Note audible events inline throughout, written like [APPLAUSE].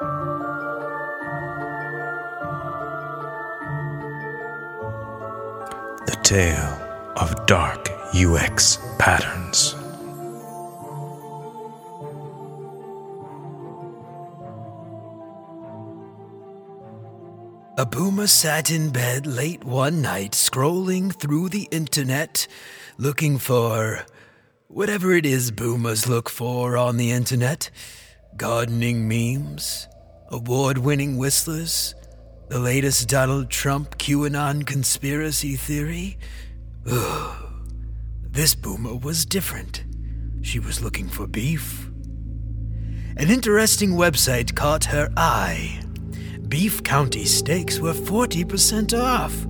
The tale of dark UX patterns. A boomer sat in bed late one night, scrolling through the internet, looking for whatever it is boomers look for on the internet gardening memes, award winning whistlers, the latest Donald Trump QAnon conspiracy theory. Ugh. This boomer was different. She was looking for beef. An interesting website caught her eye. Beef County steaks were 40% off.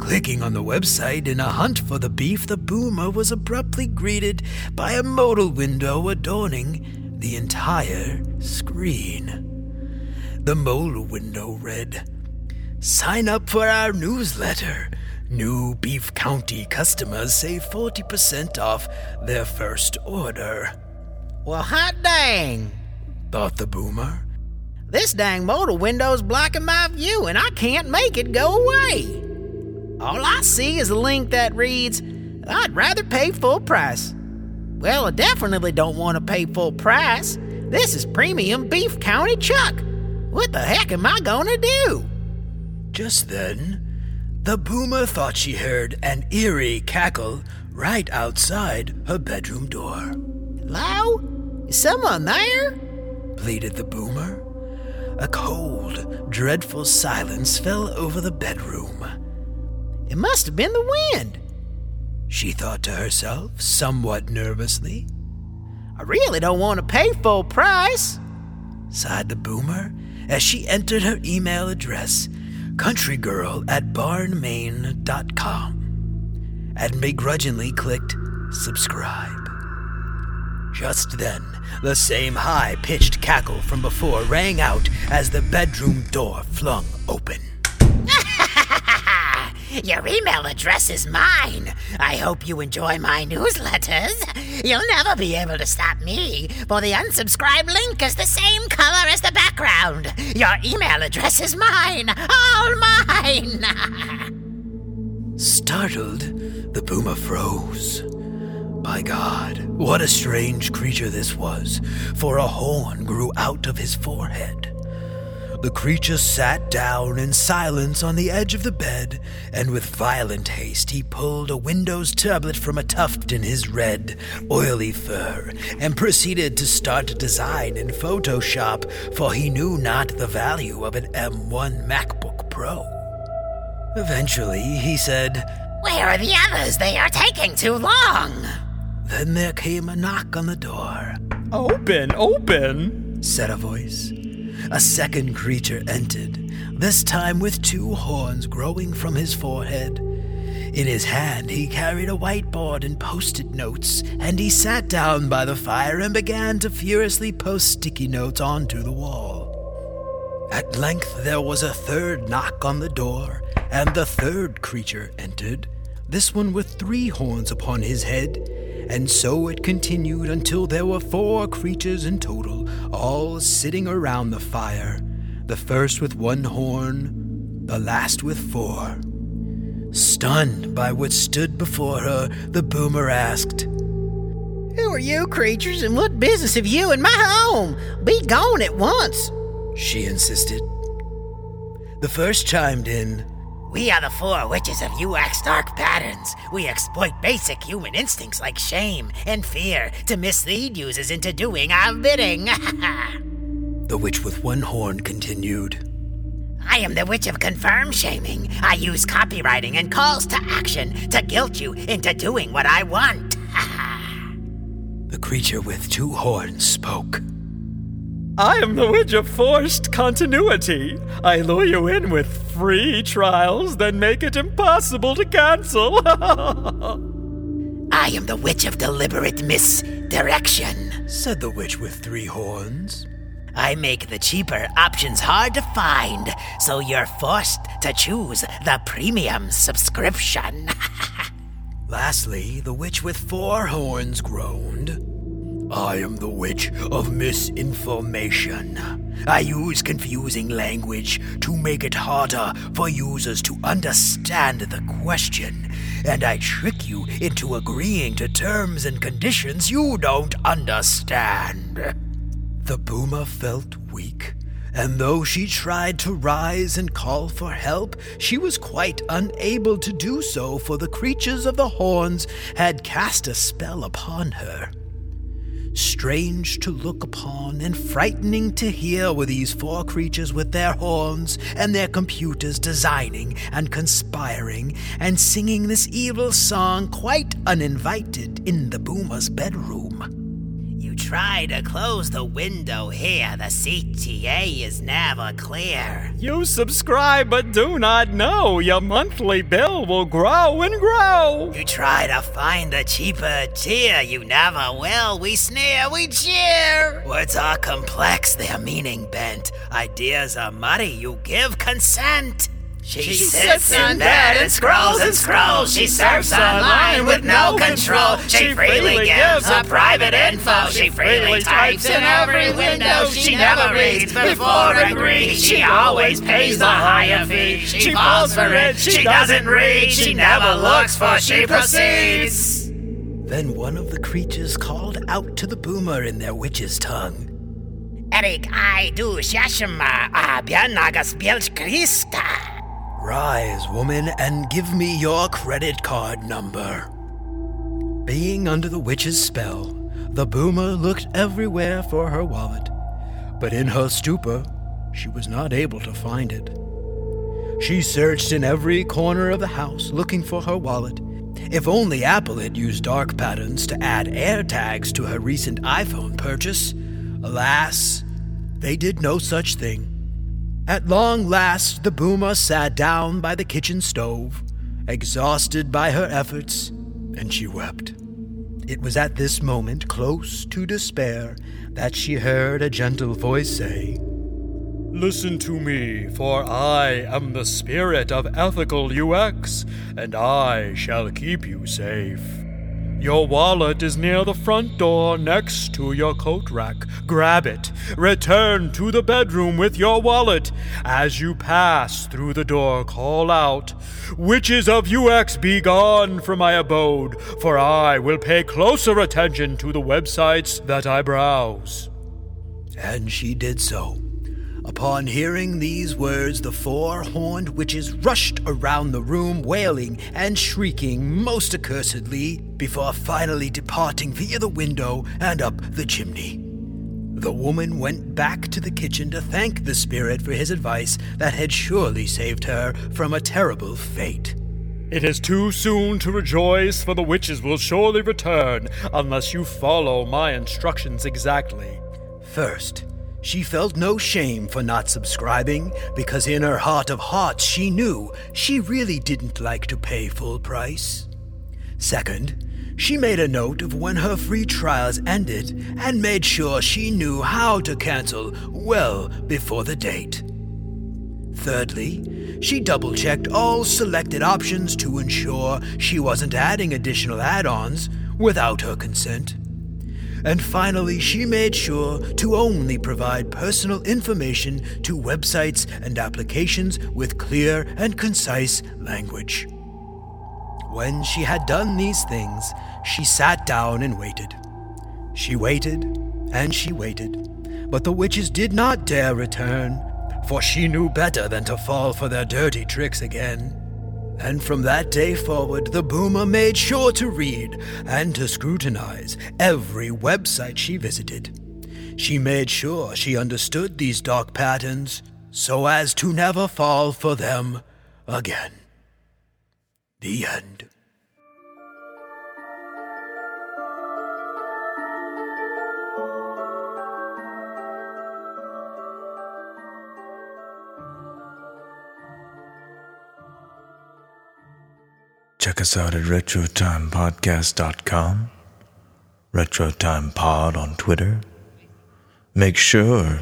Clicking on the website in a hunt for the beef, the boomer was abruptly greeted by a modal window adorning the entire screen. The modal window read Sign up for our newsletter. New Beef County customers save 40% off their first order. Well, hot dang! Thought the boomer. This dang modal window's blocking my view, and I can't make it go away. All I see is a link that reads, I'd rather pay full price. Well, I definitely don't want to pay full price. This is premium beef county chuck. What the heck am I going to do? Just then, the boomer thought she heard an eerie cackle right outside her bedroom door. Hello? Is someone there? pleaded the boomer. A cold, dreadful silence fell over the bedroom. It must have been the wind. She thought to herself, somewhat nervously. I really don't want to pay full price, sighed the boomer as she entered her email address, countrygirl at barnmain.com, and begrudgingly clicked subscribe. Just then, the same high pitched cackle from before rang out as the bedroom door flung open. Your email address is mine. I hope you enjoy my newsletters. You'll never be able to stop me, for the unsubscribe link is the same color as the background. Your email address is mine. All mine. [LAUGHS] Startled, the boomer froze. By God, what a strange creature this was, for a horn grew out of his forehead. The creature sat down in silence on the edge of the bed, and with violent haste he pulled a Windows tablet from a tuft in his red, oily fur, and proceeded to start a design in Photoshop, for he knew not the value of an M1 MacBook Pro. Eventually, he said, Where are the others? They are taking too long. Then there came a knock on the door. Open, open, said a voice. A second creature entered, this time with two horns growing from his forehead. In his hand, he carried a whiteboard and Post-it notes, and he sat down by the fire and began to furiously post sticky notes onto the wall. At length, there was a third knock on the door, and the third creature entered, this one with three horns upon his head and so it continued until there were four creatures in total, all sitting around the fire, the first with one horn, the last with four. Stunned by what stood before her, the boomer asked, Who are you creatures and what business have you in my home? Be gone at once, she insisted. The first chimed in, we are the four witches of UX Dark Patterns. We exploit basic human instincts like shame and fear to mislead users into doing our bidding. [LAUGHS] the witch with one horn continued. I am the witch of confirm shaming. I use copywriting and calls to action to guilt you into doing what I want. [LAUGHS] the creature with two horns spoke. I am the witch of forced continuity. I lure you in with free trials, then make it impossible to cancel. [LAUGHS] I am the witch of deliberate misdirection, said the witch with three horns. I make the cheaper options hard to find, so you're forced to choose the premium subscription. [LAUGHS] Lastly, the witch with four horns groaned. I am the witch of misinformation. I use confusing language to make it harder for users to understand the question, and I trick you into agreeing to terms and conditions you don't understand. The boomer felt weak, and though she tried to rise and call for help, she was quite unable to do so, for the creatures of the horns had cast a spell upon her. Strange to look upon and frightening to hear were these four creatures with their horns and their computers designing and conspiring and singing this evil song quite uninvited in the boomer's bedroom. Try to close the window here, the CTA is never clear. You subscribe but do not know your monthly bill will grow and grow. You try to find a cheaper tier, you never will. We sneer, we cheer. Words are complex, their meaning bent. Ideas are muddy, you give consent. She, sits in bed and scrolls and scrolls. She surfs online with no control. She freely gives her private info. She freely types in every window. She never reads before agreeing. She always pays the higher fee. She falls for it. She doesn't read. She never looks for. She proceeds. Then one of the creatures called out to the boomer in their witch's tongue. Eric, I do shashima, a bianagas bielch krista. Rise, woman, and give me your credit card number. Being under the witch's spell, the boomer looked everywhere for her wallet, but in her stupor, she was not able to find it. She searched in every corner of the house looking for her wallet. If only Apple had used dark patterns to add AirTags to her recent iPhone purchase. Alas, they did no such thing. At long last, the boomer sat down by the kitchen stove, exhausted by her efforts, and she wept. It was at this moment, close to despair, that she heard a gentle voice say, Listen to me, for I am the spirit of ethical UX, and I shall keep you safe. Your wallet is near the front door next to your coat rack. Grab it. Return to the bedroom with your wallet. As you pass through the door, call out, Witches of UX, be gone from my abode, for I will pay closer attention to the websites that I browse. And she did so. Upon hearing these words, the four horned witches rushed around the room, wailing and shrieking most accursedly, before finally departing via the window and up the chimney. The woman went back to the kitchen to thank the spirit for his advice that had surely saved her from a terrible fate. It is too soon to rejoice, for the witches will surely return unless you follow my instructions exactly. First, she felt no shame for not subscribing because in her heart of hearts she knew she really didn't like to pay full price. Second, she made a note of when her free trials ended and made sure she knew how to cancel well before the date. Thirdly, she double checked all selected options to ensure she wasn't adding additional add ons without her consent. And finally, she made sure to only provide personal information to websites and applications with clear and concise language. When she had done these things, she sat down and waited. She waited and she waited, but the witches did not dare return, for she knew better than to fall for their dirty tricks again. And from that day forward, the boomer made sure to read and to scrutinize every website she visited. She made sure she understood these dark patterns so as to never fall for them again. The end. Check us out at RetroTimePodcast.com, RetroTimePod on Twitter. Make sure,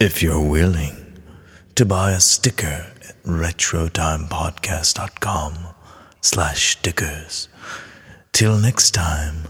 if you're willing, to buy a sticker at RetroTimePodcast.com slash stickers. Till next time.